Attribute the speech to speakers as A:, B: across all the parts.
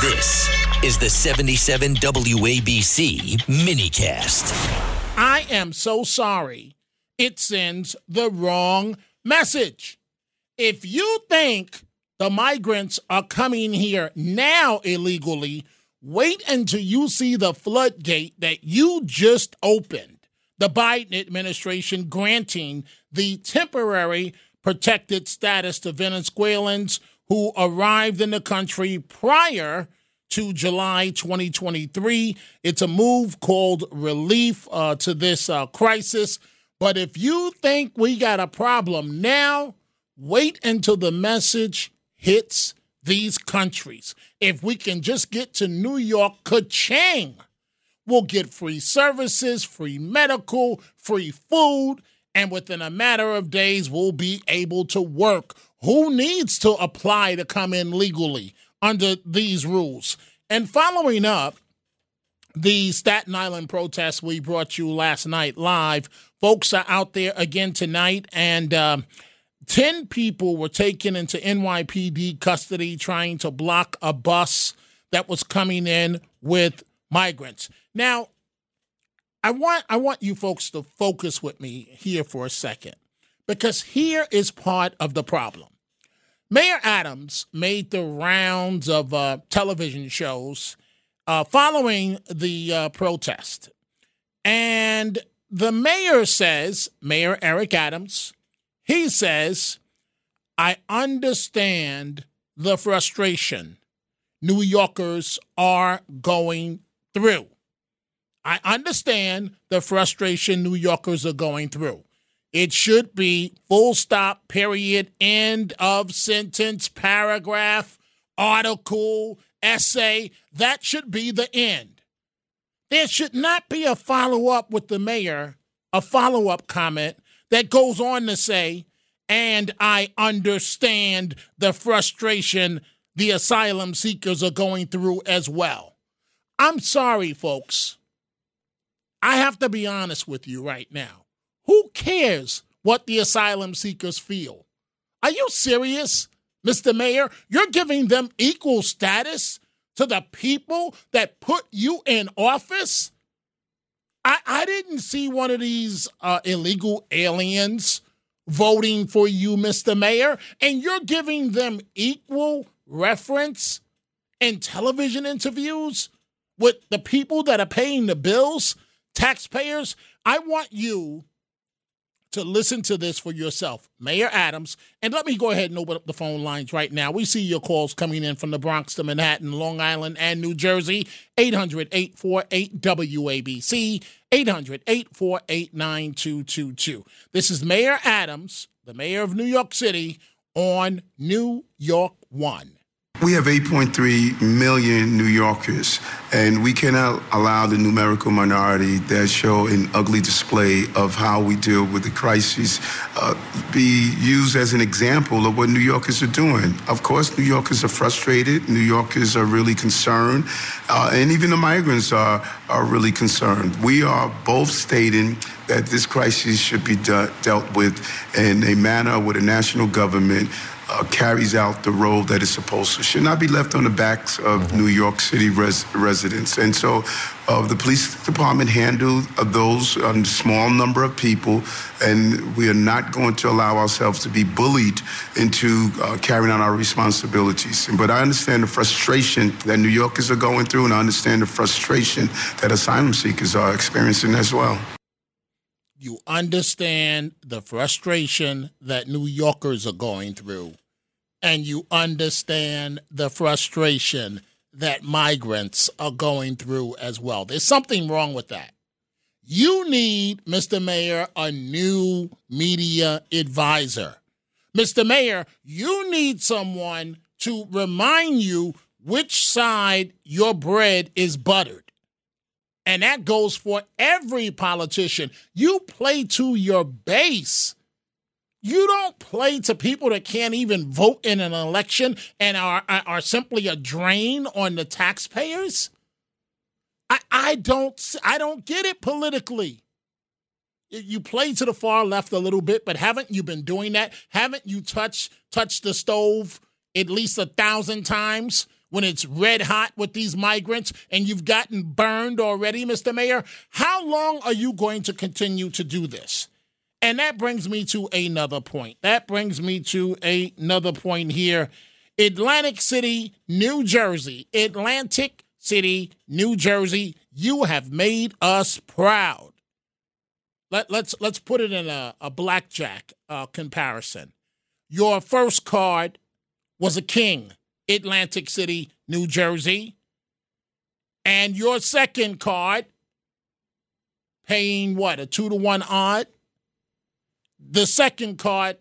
A: This is the 77 WABC minicast.
B: I am so sorry. It sends the wrong message. If you think the migrants are coming here now illegally, wait until you see the floodgate that you just opened. The Biden administration granting the temporary protected status to Venezuelans who arrived in the country prior to July 2023. It's a move called relief uh, to this uh, crisis. But if you think we got a problem now, wait until the message hits these countries. If we can just get to New York, ka-ching, we'll get free services, free medical, free food, and within a matter of days, we'll be able to work. Who needs to apply to come in legally under these rules? And following up, the Staten Island protests we brought you last night live. Folks are out there again tonight, and um, 10 people were taken into NYPD custody trying to block a bus that was coming in with migrants. Now, I want I want you folks to focus with me here for a second because here is part of the problem. Mayor Adams made the rounds of uh, television shows uh, following the uh, protest. And the mayor says, Mayor Eric Adams, he says, I understand the frustration New Yorkers are going through. I understand the frustration New Yorkers are going through. It should be full stop, period, end of sentence, paragraph, article, essay. That should be the end. There should not be a follow up with the mayor, a follow up comment that goes on to say, and I understand the frustration the asylum seekers are going through as well. I'm sorry, folks. I have to be honest with you right now. Who cares what the asylum seekers feel? Are you serious, Mr. Mayor? You're giving them equal status to the people that put you in office? I, I didn't see one of these uh, illegal aliens voting for you, Mr. Mayor, and you're giving them equal reference in television interviews with the people that are paying the bills taxpayers, I want you to listen to this for yourself, Mayor Adams. And let me go ahead and open up the phone lines right now. We see your calls coming in from the Bronx to Manhattan, Long Island, and New Jersey. 800 848 WABC, 800 848 9222. This is Mayor Adams, the mayor of New York City, on New York One.
C: We have 8.3 million New Yorkers, and we cannot allow the numerical minority that show an ugly display of how we deal with the crises uh, be used as an example of what New Yorkers are doing. Of course, New Yorkers are frustrated. New Yorkers are really concerned, uh, and even the migrants are are really concerned. We are both stating that this crisis should be de- dealt with in a manner where the national government uh, carries out the role that it's supposed to. Should not be left on the backs of mm-hmm. New York City res- residents. And so uh, the police department handled uh, those um, small number of people, and we are not going to allow ourselves to be bullied into uh, carrying out our responsibilities. But I understand the frustration that New Yorkers are going through, and I understand the frustration that asylum seekers are experiencing as well.
B: You understand the frustration that New Yorkers are going through and you understand the frustration that migrants are going through as well. There's something wrong with that. You need, Mr. Mayor, a new media advisor Mr. Mayor, you need someone to remind you which side your bread is buttered. And that goes for every politician. You play to your base. You don't play to people that can't even vote in an election and are, are, simply a drain on the taxpayers. I, I don't I don't get it politically. You play to the far left a little bit, but haven't you been doing that? Haven't you touched touched the stove at least a thousand times? when it's red hot with these migrants and you've gotten burned already, Mr. Mayor? How long are you going to continue to do this? And that brings me to another point. That brings me to another point here. Atlantic City, New Jersey. Atlantic City, New Jersey. You have made us proud. Let, let's let's put it in a, a blackjack uh, comparison. Your first card was a king. Atlantic City, New Jersey. And your second card, paying what, a two to one odd? The second card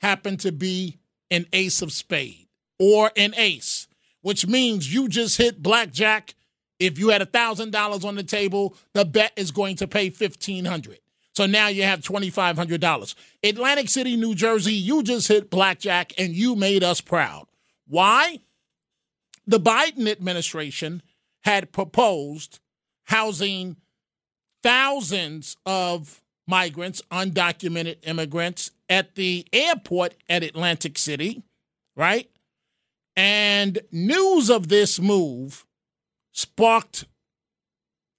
B: happened to be an ace of spade or an ace, which means you just hit blackjack. If you had a thousand dollars on the table, the bet is going to pay fifteen hundred. So now you have $2,500. Atlantic City, New Jersey, you just hit blackjack and you made us proud. Why? The Biden administration had proposed housing thousands of migrants, undocumented immigrants, at the airport at Atlantic City, right? And news of this move sparked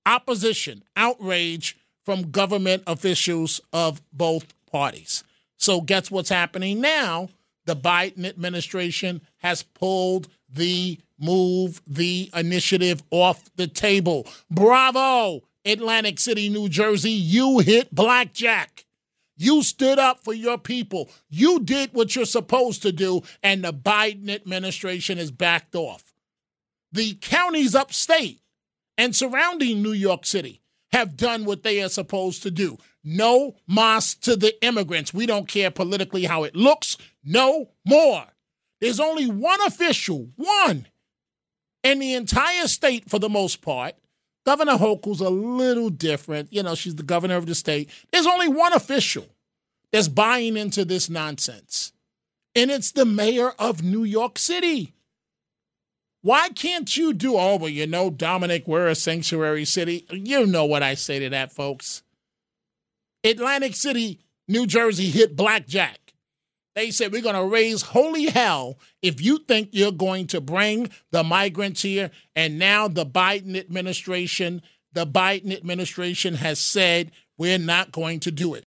B: opposition, outrage from government officials of both parties. So, guess what's happening now? The Biden administration has pulled the move, the initiative off the table. Bravo, Atlantic City, New Jersey. You hit blackjack. You stood up for your people. You did what you're supposed to do, and the Biden administration has backed off. The counties upstate and surrounding New York City have done what they are supposed to do. No mas to the immigrants. We don't care politically how it looks. No more. There's only one official, one, in the entire state for the most part. Governor Hochul's a little different. You know, she's the governor of the state. There's only one official that's buying into this nonsense, and it's the mayor of New York City. Why can't you do, oh, well, you know, Dominic, we're a sanctuary city. You know what I say to that, folks. Atlantic City, New Jersey hit blackjack. They said, We're going to raise holy hell if you think you're going to bring the migrants here. And now the Biden administration, the Biden administration has said, We're not going to do it.